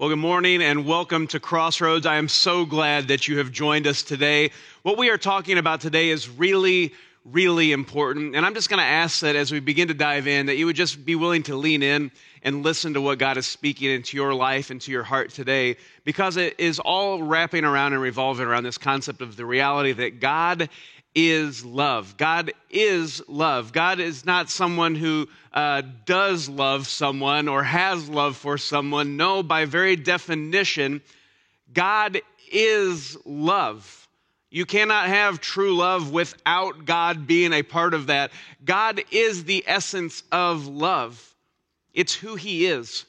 Well, good morning and welcome to Crossroads. I am so glad that you have joined us today. What we are talking about today is really, really important. And I'm just going to ask that as we begin to dive in, that you would just be willing to lean in and listen to what God is speaking into your life, into your heart today, because it is all wrapping around and revolving around this concept of the reality that God is love. God is love. God is not someone who uh, does love someone or has love for someone. No, by very definition, God is love. You cannot have true love without God being a part of that. God is the essence of love, it's who He is.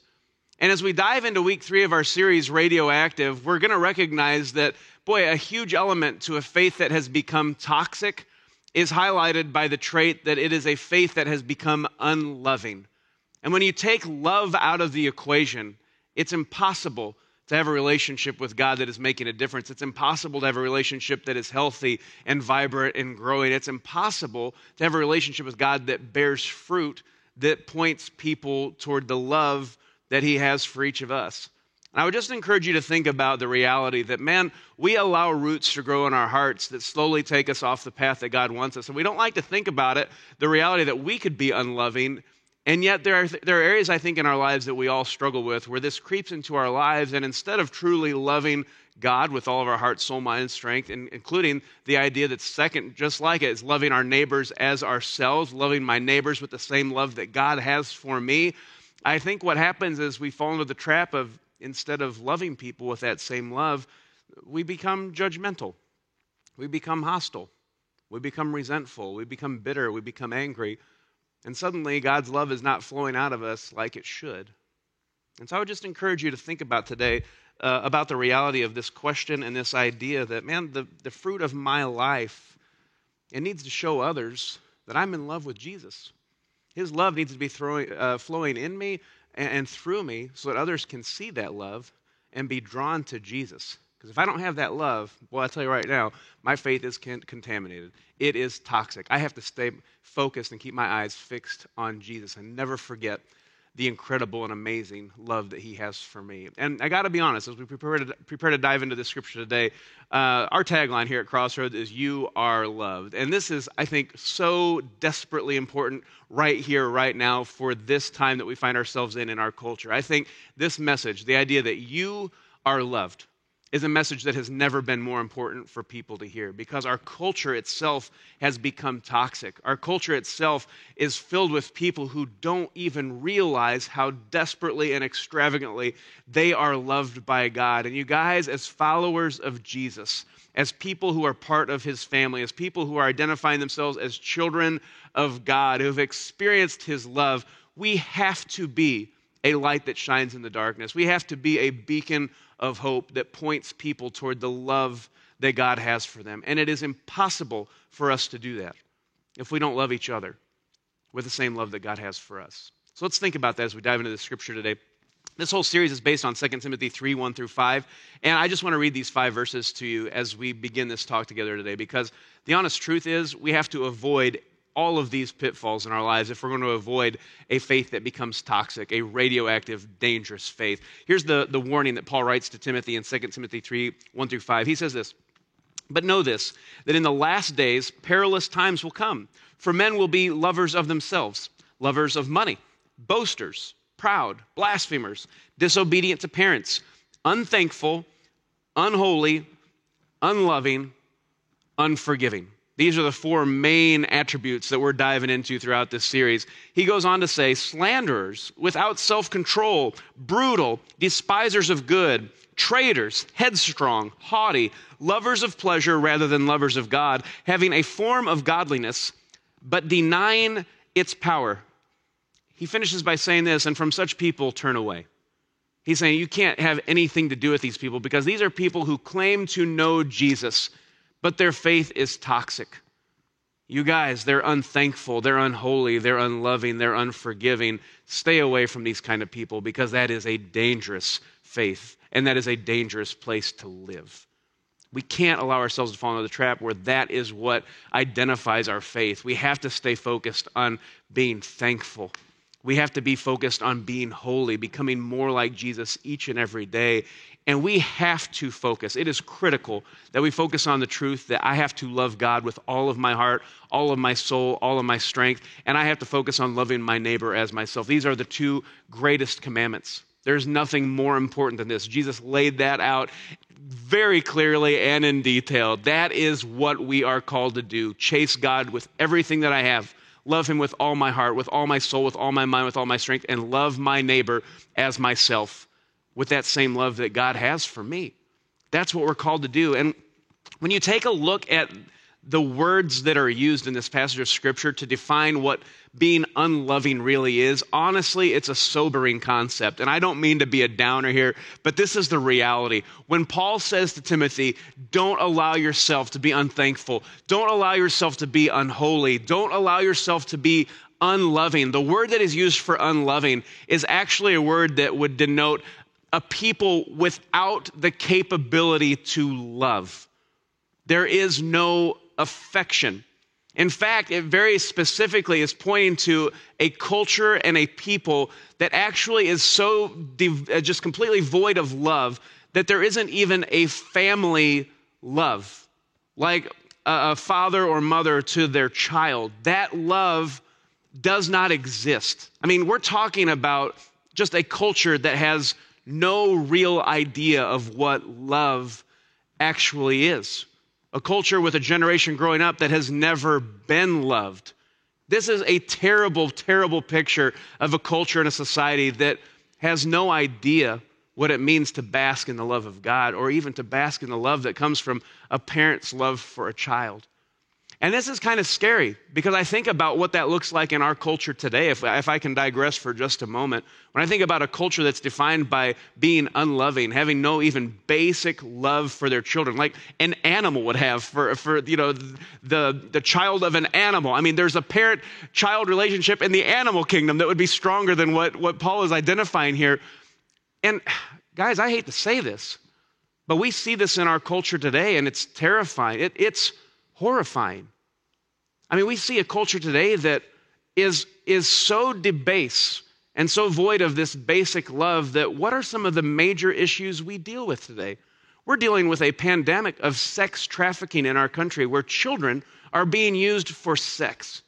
And as we dive into week three of our series, Radioactive, we're going to recognize that boy, a huge element to a faith that has become toxic is highlighted by the trait that it is a faith that has become unloving. And when you take love out of the equation, it's impossible to have a relationship with God that is making a difference. It's impossible to have a relationship that is healthy and vibrant and growing. It's impossible to have a relationship with God that bears fruit that points people toward the love that He has for each of us. I would just encourage you to think about the reality that, man, we allow roots to grow in our hearts that slowly take us off the path that God wants us. And we don't like to think about it, the reality that we could be unloving. And yet, there are, there are areas I think in our lives that we all struggle with where this creeps into our lives. And instead of truly loving God with all of our heart, soul, mind, and strength, and including the idea that second, just like it, is loving our neighbors as ourselves, loving my neighbors with the same love that God has for me. I think what happens is we fall into the trap of instead of loving people with that same love, we become judgmental. We become hostile. We become resentful. We become bitter. We become angry. And suddenly, God's love is not flowing out of us like it should. And so I would just encourage you to think about today uh, about the reality of this question and this idea that, man, the, the fruit of my life, it needs to show others that I'm in love with Jesus. His love needs to be throwing, uh, flowing in me, and, and through me so that others can see that love and be drawn to Jesus. Because if I don't have that love, well, I'll tell you right now, my faith is con- contaminated. It is toxic. I have to stay focused and keep my eyes fixed on Jesus and never forget the incredible and amazing love that he has for me. And I got to be honest, as we prepare to, prepare to dive into the scripture today, uh, our tagline here at Crossroads is You are loved. And this is, I think, so desperately important right here, right now, for this time that we find ourselves in in our culture. I think this message, the idea that you are loved, is a message that has never been more important for people to hear because our culture itself has become toxic. Our culture itself is filled with people who don't even realize how desperately and extravagantly they are loved by God. And you guys, as followers of Jesus, as people who are part of his family, as people who are identifying themselves as children of God, who have experienced his love, we have to be a light that shines in the darkness. We have to be a beacon of hope that points people toward the love that God has for them. And it is impossible for us to do that if we don't love each other with the same love that God has for us. So let's think about that as we dive into the scripture today. This whole series is based on 2 Timothy 3 1 through 5. And I just want to read these five verses to you as we begin this talk together today because the honest truth is we have to avoid all of these pitfalls in our lives if we're going to avoid a faith that becomes toxic, a radioactive, dangerous faith. Here's the, the warning that Paul writes to Timothy in 2 Timothy 3 1 through 5. He says this But know this, that in the last days perilous times will come, for men will be lovers of themselves, lovers of money, boasters, proud, blasphemers, disobedient to parents, unthankful, unholy, unloving, unforgiving these are the four main attributes that we're diving into throughout this series. He goes on to say slanderers, without self control, brutal, despisers of good, traitors, headstrong, haughty, lovers of pleasure rather than lovers of God, having a form of godliness, but denying its power. He finishes by saying this, and from such people turn away. He's saying you can't have anything to do with these people because these are people who claim to know Jesus but their faith is toxic. You guys, they're unthankful, they're unholy, they're unloving, they're unforgiving. Stay away from these kind of people because that is a dangerous faith and that is a dangerous place to live. We can't allow ourselves to fall into the trap where that is what identifies our faith. We have to stay focused on being thankful We have to be focused on being holy, becoming more like Jesus each and every day. And we have to focus. It is critical that we focus on the truth that I have to love God with all of my heart, all of my soul, all of my strength, and I have to focus on loving my neighbor as myself. These are the two greatest commandments. There's nothing more important than this. Jesus laid that out very clearly and in detail. That is what we are called to do chase God with everything that I have love him with all my heart, with all my soul, with all my mind, with all my strength, and love my neighbor as myself with that same love that God has for me. That's what we're called to do. And when you take a look at the words that are used in this passage of scripture to define what being unloving really is, honestly, it's a sobering concept. And I don't mean to be a downer here, but this is the reality. When Paul says to Timothy, don't allow yourself to be unthankful, don't allow yourself to be unholy, don't allow yourself to be unloving, the word that is used for unloving is actually a word that would denote a people without the capability to love. There is no affection. In fact, it very specifically is pointing to a culture and a people that actually is so uh, just completely void of love that there isn't even a family love, like a father or mother to their child. That love does not exist. I mean, we're talking about just a culture that has no real idea of what love actually is a culture with a generation growing up that has never been loved. This is a terrible, terrible picture of a culture and a society that has no idea what it means to bask in the love of God or even to bask in the love that comes from a parent's love for a child. And this is kind of scary because I think about what that looks like in our culture today, if, if I can digress for just a moment. When I think about a culture that's defined by being unloving, having no even basic love for their children, like an animal would have for, for you know, the, the child of an animal. I mean, there's a parent child relationship in the animal kingdom that would be stronger than what, what Paul is identifying here. And guys, I hate to say this, but we see this in our culture today, and it's terrifying. It, it's horrifying. I mean, we see a culture today that is, is so debased and so void of this basic love that what are some of the major issues we deal with today? We're dealing with a pandemic of sex trafficking in our country where children are being used for sex.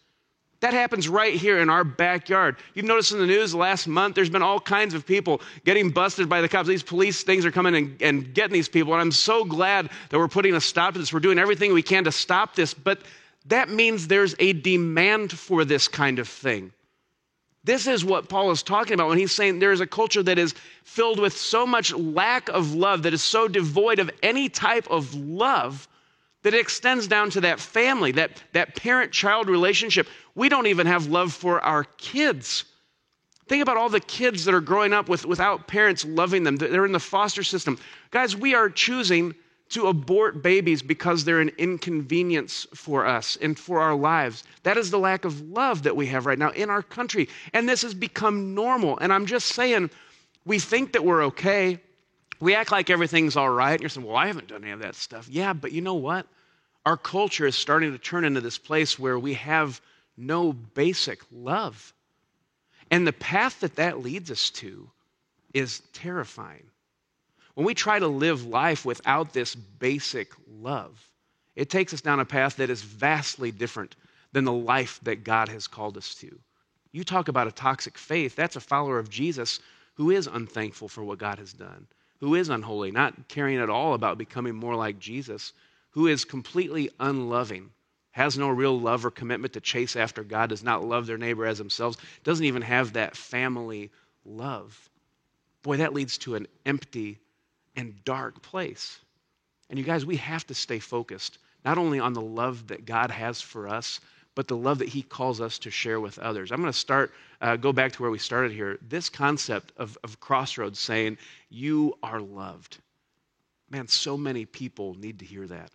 That happens right here in our backyard. You've noticed in the news last month, there's been all kinds of people getting busted by the cops. These police things are coming and, and getting these people. And I'm so glad that we're putting a stop to this. We're doing everything we can to stop this. But that means there's a demand for this kind of thing. This is what Paul is talking about when he's saying there is a culture that is filled with so much lack of love, that is so devoid of any type of love that it extends down to that family, that, that parent child relationship. We don't even have love for our kids. Think about all the kids that are growing up with, without parents loving them. They're in the foster system. Guys, we are choosing to abort babies because they're an inconvenience for us and for our lives. That is the lack of love that we have right now in our country. And this has become normal. And I'm just saying, we think that we're okay. We act like everything's all right. And you're saying, well, I haven't done any of that stuff. Yeah, but you know what? Our culture is starting to turn into this place where we have no basic love. And the path that that leads us to is terrifying. When we try to live life without this basic love, it takes us down a path that is vastly different than the life that God has called us to. You talk about a toxic faith, that's a follower of Jesus who is unthankful for what God has done who is unholy, not caring at all about becoming more like Jesus, who is completely unloving, has no real love or commitment to chase after God, does not love their neighbor as themselves, doesn't even have that family love. Boy, that leads to an empty and dark place. And you guys, we have to stay focused, not only on the love that God has for us, but the love that he calls us to share with others. I'm going to start, uh, go back to where we started here. This concept of, of crossroads saying, You are loved. Man, so many people need to hear that.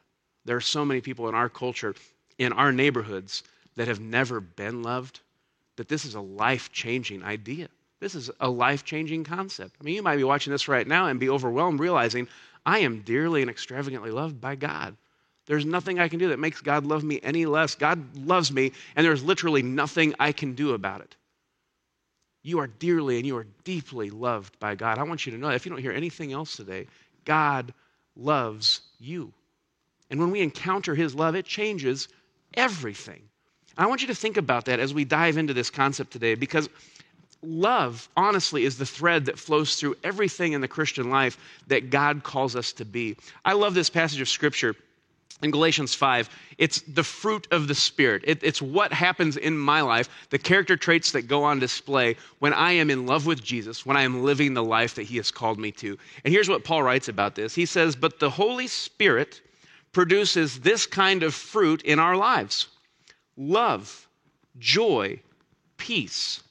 There are so many people in our culture, in our neighborhoods, that have never been loved, that this is a life changing idea. This is a life changing concept. I mean, you might be watching this right now and be overwhelmed realizing I am dearly and extravagantly loved by God. There's nothing I can do that makes God love me any less. God loves me, and there's literally nothing I can do about it. You are dearly and you are deeply loved by God. I want you to know that if you don't hear anything else today, God loves you. And when we encounter his love, it changes everything. I want you to think about that as we dive into this concept today because love, honestly, is the thread that flows through everything in the Christian life that God calls us to be. I love this passage of scripture in Galatians 5, it's the fruit of the Spirit. It, it's what happens in my life, the character traits that go on display when I am in love with Jesus, when I am living the life that He has called me to. And here's what Paul writes about this He says, But the Holy Spirit produces this kind of fruit in our lives. Love, joy, peace,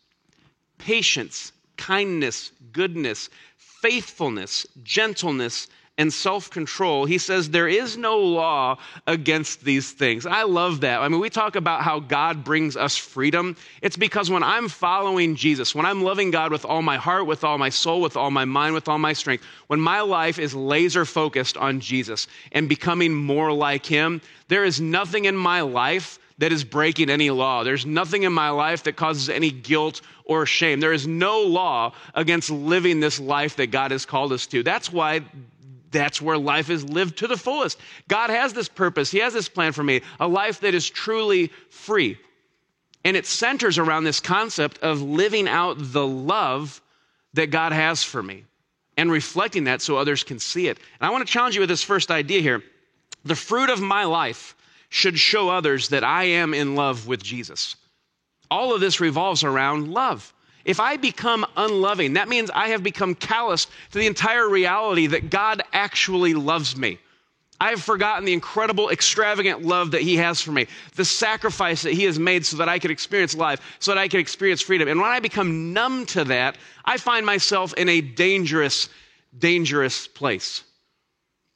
patience, kindness, goodness, faithfulness, gentleness, and self control, he says there is no law against these things. I love that. I mean, we talk about how God brings us freedom. It's because when I'm following Jesus, when I'm loving God with all my heart, with all my soul, with all my mind, with all my strength, when my life is laser focused on Jesus and becoming more like Him, there is nothing in my life that is breaking any law. There's nothing in my life that causes any guilt or shame. There is no law against living this life that God has called us to. That's why that's where life is lived to the fullest. God has this purpose, He has this plan for me, a life that is truly free. And it centers around this concept of living out the love that God has for me and reflecting that so others can see it. And I want to challenge you with this first idea here. The fruit of my life should show others that I am in love with Jesus. All of this revolves around love. If I become unloving, that means I have become callous to the entire reality that God actually loves me. I have forgotten the incredible, extravagant love that He has for me, the sacrifice that He has made so that I could experience life, so that I could experience freedom. And when I become numb to that, I find myself in a dangerous, dangerous place.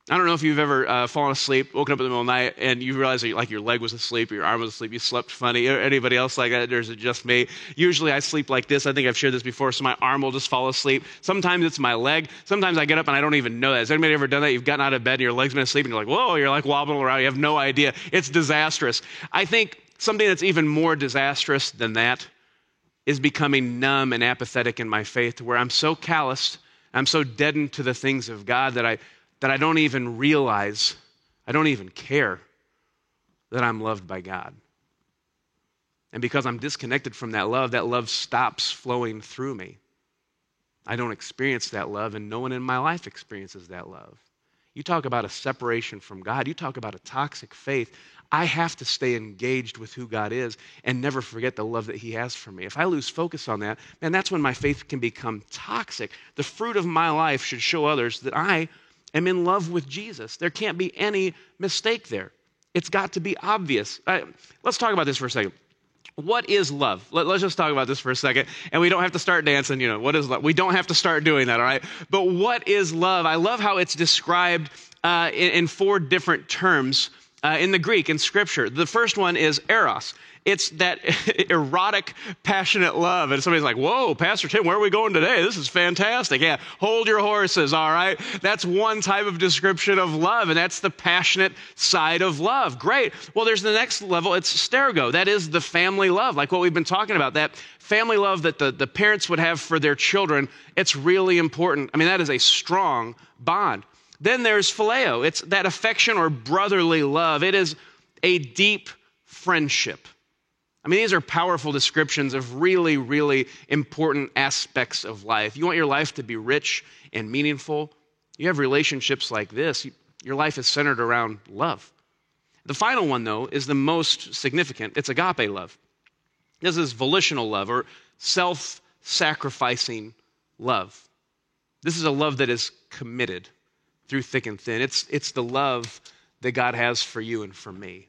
I don't know if you've ever uh, fallen asleep, woken up in the middle of the night, and you realize that, like your leg was asleep, or your arm was asleep, you slept funny. Anybody else like that? Or is it just me? Usually I sleep like this. I think I've shared this before, so my arm will just fall asleep. Sometimes it's my leg. Sometimes I get up and I don't even know that. Has anybody ever done that? You've gotten out of bed and your leg's been asleep, and you're like, whoa, you're like wobbling around. You have no idea. It's disastrous. I think something that's even more disastrous than that is becoming numb and apathetic in my faith, where I'm so calloused, I'm so deadened to the things of God that I that I don't even realize, I don't even care that I'm loved by God. And because I'm disconnected from that love, that love stops flowing through me. I don't experience that love, and no one in my life experiences that love. You talk about a separation from God, you talk about a toxic faith. I have to stay engaged with who God is and never forget the love that He has for me. If I lose focus on that, man, that's when my faith can become toxic. The fruit of my life should show others that I am in love with Jesus. There can't be any mistake there. It's got to be obvious. Right, let's talk about this for a second. What is love? Let, us just talk about this for a second. And we don't have to start dancing, you know, what is love? We don't have to start doing that, all right? But what is love? I love how it's described uh, in, in, four different terms uh, in the Greek, in Scripture. The first one is eros. It's that erotic, passionate love. And somebody's like, whoa, Pastor Tim, where are we going today? This is fantastic. Yeah, hold your horses, all right? That's one type of description of love, and that's the passionate side of love. Great. Well, there's the next level. It's stergo. That is the family love, like what we've been talking about. That family love that the, the parents would have for their children. It's really important. I mean, that is a strong bond. Then there's phileo. It's that affection or brotherly love. It is a deep friendship. I mean, these are powerful descriptions of really, really important aspects of life. You want your life to be rich and meaningful? You have relationships like this. Your life is centered around love. The final one, though, is the most significant it's agape love. This is volitional love or self sacrificing love. This is a love that is committed through thick and thin. It's, it's the love that God has for you and for me.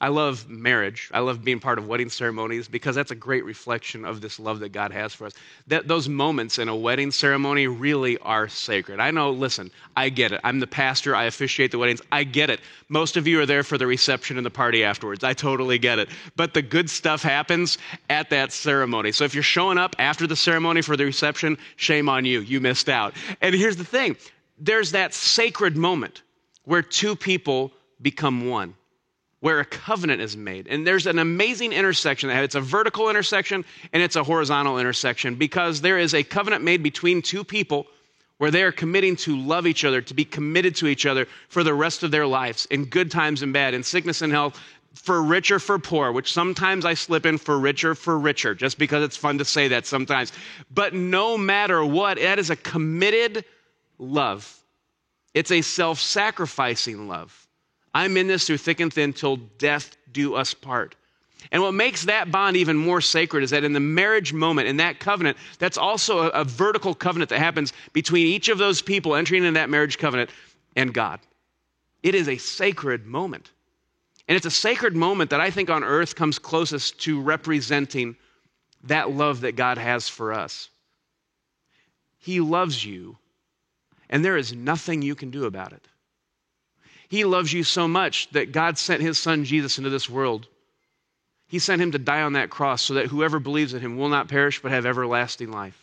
I love marriage. I love being part of wedding ceremonies because that's a great reflection of this love that God has for us. That those moments in a wedding ceremony really are sacred. I know, listen, I get it. I'm the pastor, I officiate the weddings. I get it. Most of you are there for the reception and the party afterwards. I totally get it. But the good stuff happens at that ceremony. So if you're showing up after the ceremony for the reception, shame on you. You missed out. And here's the thing there's that sacred moment where two people become one. where a covenant is made. And there's an amazing intersection. It's a vertical intersection and it's a horizontal intersection because there is a covenant made between two people where they are committing to love each other, to be committed to each other for the rest of their lives, in good times and bad, in sickness and health, for richer, for poor, which sometimes I slip in for richer, for richer, just because it's fun to say that sometimes. But no matter what, that is a committed love. It's a self sacrificing love. I'm in this through thick and thin till death do us part. And what makes that bond even more sacred is that in the marriage moment, in that covenant, that's also a, a, vertical covenant that happens between each of those people entering into that marriage covenant and God. It is a sacred moment. And it's a sacred moment that I think on earth comes closest to representing that love that God has for us. He loves you, and there is nothing you can do about it. He loves you so much that God sent his son Jesus into this world. He sent him to die on that cross so that whoever believes in him will not perish but have everlasting life.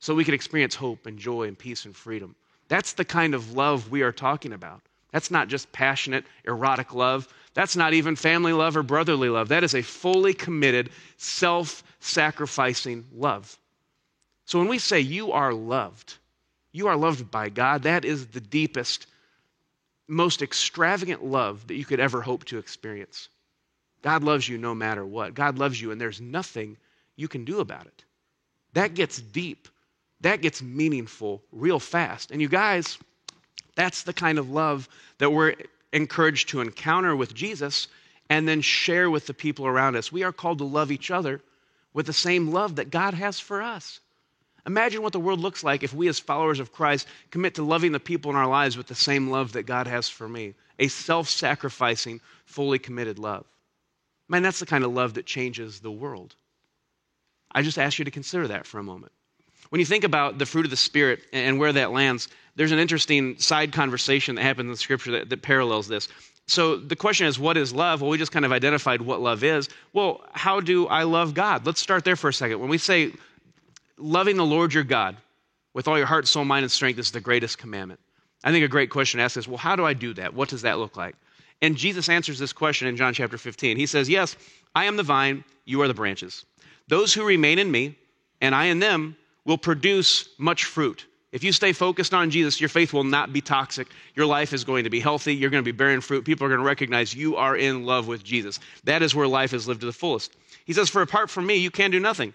So we can experience hope and joy and peace and freedom. That's the kind of love we are talking about. That's not just passionate, erotic love. That's not even family love or brotherly love. That is a fully committed, self sacrificing love. So when we say you are loved, you are loved by God, that is the deepest most extravagant love that you could ever hope to experience. God loves you no matter what. God loves you, and there's nothing you can do about it. That gets deep. That gets meaningful real fast. And you guys, that's the kind of love that we're encouraged to encounter with Jesus and then share with the people around us. We are called to love each other with the same love that God has for us. Imagine what the world looks like if we, as followers of Christ, commit to loving the people in our lives with the same love that God has for me a self sacrificing, fully committed love. Man, that's the kind of love that changes the world. I just ask you to consider that for a moment. When you think about the fruit of the Spirit and where that lands, there's an interesting side conversation that happens in Scripture that, that parallels this. So the question is, what is love? Well, we just kind of identified what love is. Well, how do I love God? Let's start there for a second. When we say loving the Lord your God with all your heart, soul, mind, and strength is the greatest commandment. I think a great question to ask is, well, how do I do that? What does that look like? And Jesus answers this question in John chapter 15. He says, Yes, I am the vine, you are the branches. Those who remain in me, and I in them, will produce much fruit. If you stay focused on Jesus, your faith will not be toxic. Your life is going to be healthy. You're going to be bearing fruit. People are going to recognize you are in love with Jesus. That is where life is lived to the fullest. He says, For apart from me, you can do nothing.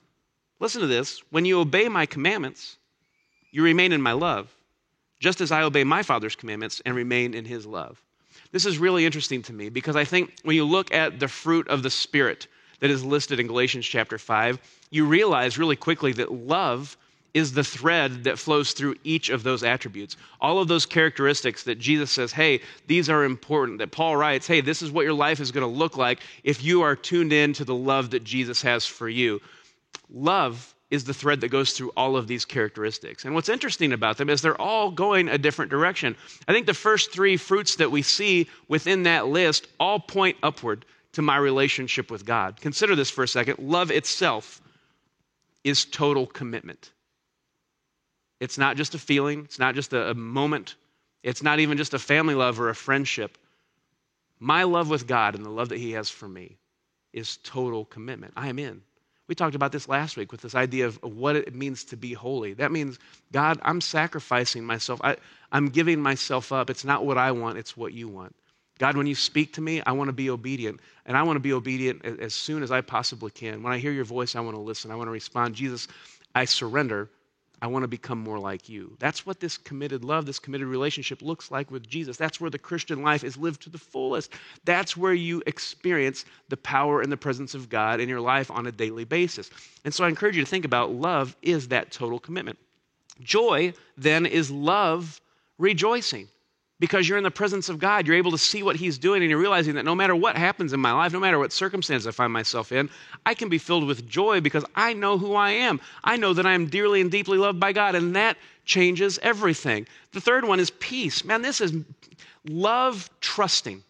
Listen to this. When you obey my commandments, you remain in my love, just as I obey my Father's commandments and remain in his love. This is really interesting to me because I think when you look at the fruit of the Spirit that is listed in Galatians chapter 5, you realize really quickly that love is the thread that flows through each of those attributes. All of those characteristics that Jesus says, hey, these are important, that Paul writes, hey, this is what your life is going to look like if you are tuned in to the love that Jesus has for you love is the thread that goes through all of these characteristics. And what's interesting about them is they're all going a different direction. I think the first three fruits that we see within that list all point upward to my relationship with God. Consider this for a second. Love itself is total commitment. It's not just a feeling, it's not just a, a moment, it's not even just a family love or a friendship. My love with God and the love that He has for me is total commitment. I am in. We talked about this last week with this idea of what it means to be holy. That means, God, I'm sacrificing myself. I, I'm giving myself up. It's not what I want, it's what you want. God, when you speak to me, I want to be obedient. And I want to be obedient as soon as I possibly can. When I hear your voice, I want to listen. I want to respond. Jesus, I surrender I want to become more like you. That's what this committed love, this committed relationship looks like with Jesus. That's where the Christian life is lived to the fullest. That's where you experience the power and the presence of God in your life on a daily basis. And so I encourage you to think about love is that total commitment. Joy, then, is love rejoicing. Because you're in the presence of God. You're able to see what He's doing, and you're realizing that no matter what happens in my life, no matter what circumstance I find myself in, I can be filled with joy because I know who I am. I know that I am dearly and deeply loved by God, and that changes everything. The third one is peace. Man, this is love trusting.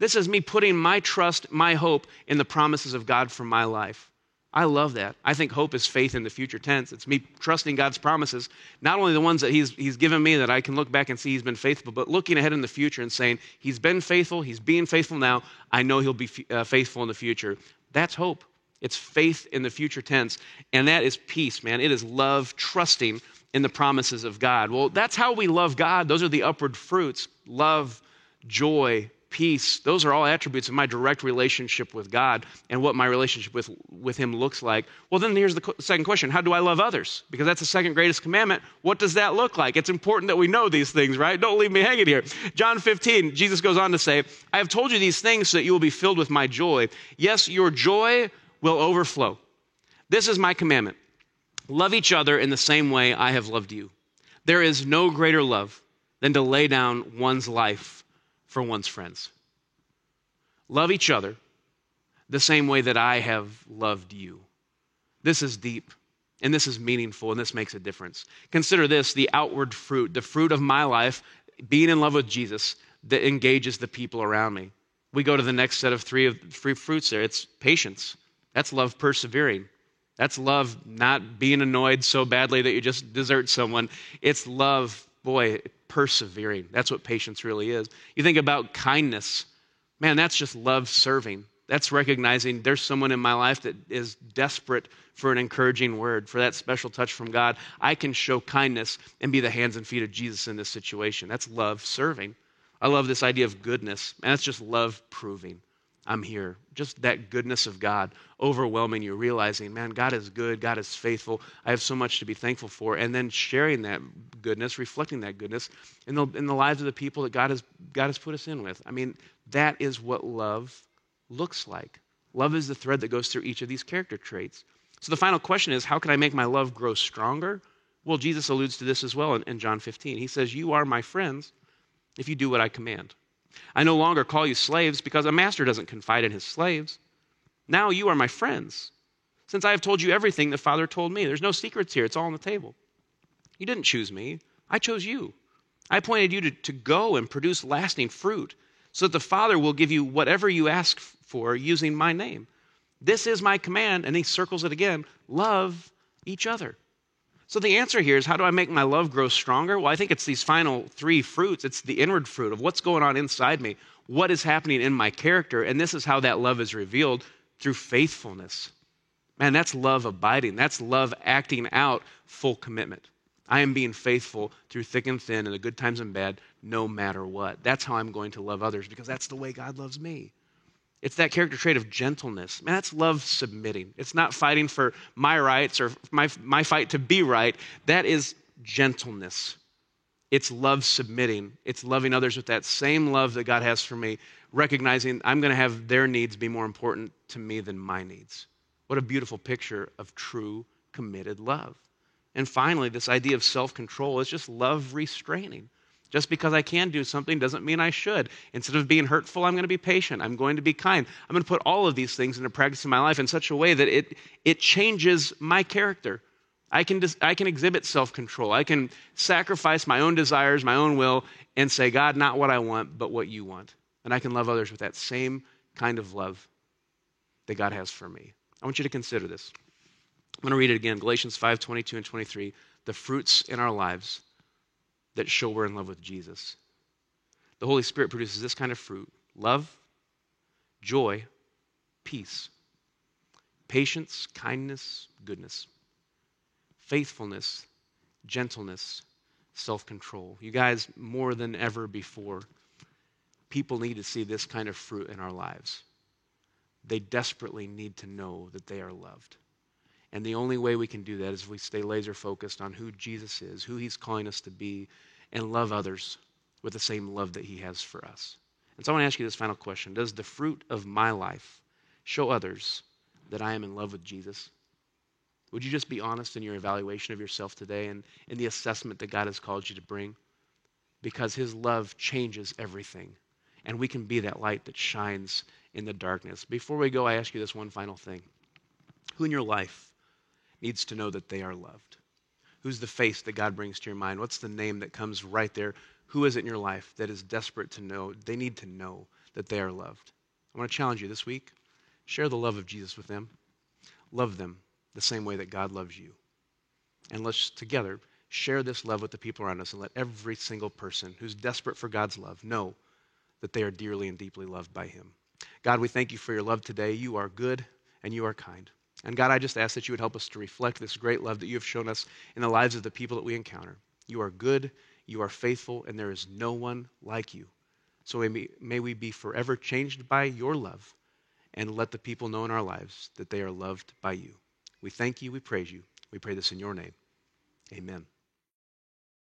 This is me putting my trust, my hope in the promises of God for my life. I love that. I think hope is faith in the future tense. It's me trusting God's promises, not only the ones that he's, he's given me that I can look back and see He's been faithful, but looking ahead in the future and saying, He's been faithful, He's being faithful now. I know He'll be uh, faithful in the future. That's hope. It's faith in the future tense. And that is peace, man. It is love, trusting in the promises of God. Well, that's how we love God. Those are the upward fruits love, joy, peace, those are all attributes of my direct relationship with God and what my relationship with, with Him looks like. Well, then here's the second question How do I love others? Because that's the second greatest commandment. What does that look like? It's important that we know these things, right? Don't leave me hanging here. John 15, Jesus goes on to say, I have told you these things so that you will be filled with my joy. Yes, your joy will overflow. This is my commandment love each other in the same way I have loved you. There is no greater love than to lay down one's life for one's friends. Love each other the same way that I have loved you. This is deep and this is meaningful and this makes a difference. Consider this the outward fruit, the fruit of my life, being in love with Jesus that engages the people around me. We go to the next set of three of three fruits there. It's patience. That's love persevering. That's love not being annoyed so badly that you just desert someone. It's love, boy, persevering. That's what patience really is. You think about kindness. Man, that's just love serving. That's recognizing there's someone in my life that is desperate for an encouraging word, for that special touch from God. I can show kindness and be the hands and feet of Jesus in this situation. That's love serving. I love this idea of goodness, and that's just love proving. I'm here. Just that goodness of God overwhelming you, realizing, man, God is good, God is faithful. I have so much to be thankful for. And then sharing that goodness, reflecting that goodness in the, in the lives of the people that God has, God has put us in with. I mean, that is what love looks like. Love is the thread that goes through each of these character traits. So the final question is how can I make my love grow stronger? Well, Jesus alludes to this as well in, in John 15. He says, You are my friends if you do what I command. I no longer call you slaves because a master doesn't confide in his slaves. Now you are my friends, since I have told you everything the Father told me. There's no secrets here, it's all on the table. You didn't choose me, I chose you. I appointed you to, to go and produce lasting fruit, so that the Father will give you whatever you ask for using my name. This is my command, and he circles it again love each other. So the answer here is how do I make my love grow stronger? Well, I think it's these final three fruits. It's the inward fruit of what's going on inside me, what is happening in my character, and this is how that love is revealed through faithfulness. Man, that's love abiding. That's love acting out full commitment. I am being faithful through thick and thin, in the good times and bad, no matter what. That's how I'm going to love others because that's the way God loves me. It's that character trait of gentleness. Man, that's love submitting. It's not fighting for my rights or my, my fight to be right. That is gentleness. It's love submitting. It's loving others with that same love that God has for me, recognizing I'm going to have their needs be more important to me than my needs. What a beautiful picture of true committed love. And finally, this idea of self control is just love restraining. Just because I can do something doesn't mean I should. Instead of being hurtful, I'm going to be patient. I'm going to be kind. I'm going to put all of these things into practice in my life in such a way that it, it changes my character. I can, I can exhibit self control. I can sacrifice my own desires, my own will, and say, God, not what I want, but what you want. And I can love others with that same kind of love that God has for me. I want you to consider this. I'm going to read it again Galatians 5 22 and 23. The fruits in our lives that show we're in love with Jesus. The Holy Spirit produces this kind of fruit love, joy, peace, patience, kindness, goodness, faithfulness, gentleness, self control. You guys, more than ever before, people need to see this kind of fruit in our lives. They desperately need to know that they are loved. And the only way we can do that is if we stay laser focused on who Jesus is, who he's calling us to be, and love others with the same love that he has for us. And so I want to ask you this final question Does the fruit of my life show others that I am in love with Jesus? Would you just be honest in your evaluation of yourself today and in the assessment that God has called you to bring? because his love changes everything. And we can be that light that shines in the darkness. Before we go, I ask you this one final thing Who in your life needs to know that they are loved? Who's the face that God brings to your mind? What's the name that comes right there? Who is it in your life that is desperate to know? They need to know that they are loved. I want to challenge you this week share the love of Jesus with them. Love them the same way that God loves you. And let's together share this love with the people around us and let every single person who's desperate for God's love know that they are dearly and deeply loved by Him. God, we thank you for your love today. You are good and you are kind. And God, I just ask that you would help us to reflect this great love that you have shown us in the lives of the people that we encounter. You are good, you are faithful, and there is no one like you. So may, we be forever changed by your love and let the people know in our lives that they are loved by you. We thank you, we praise you. We pray this in your name. Amen.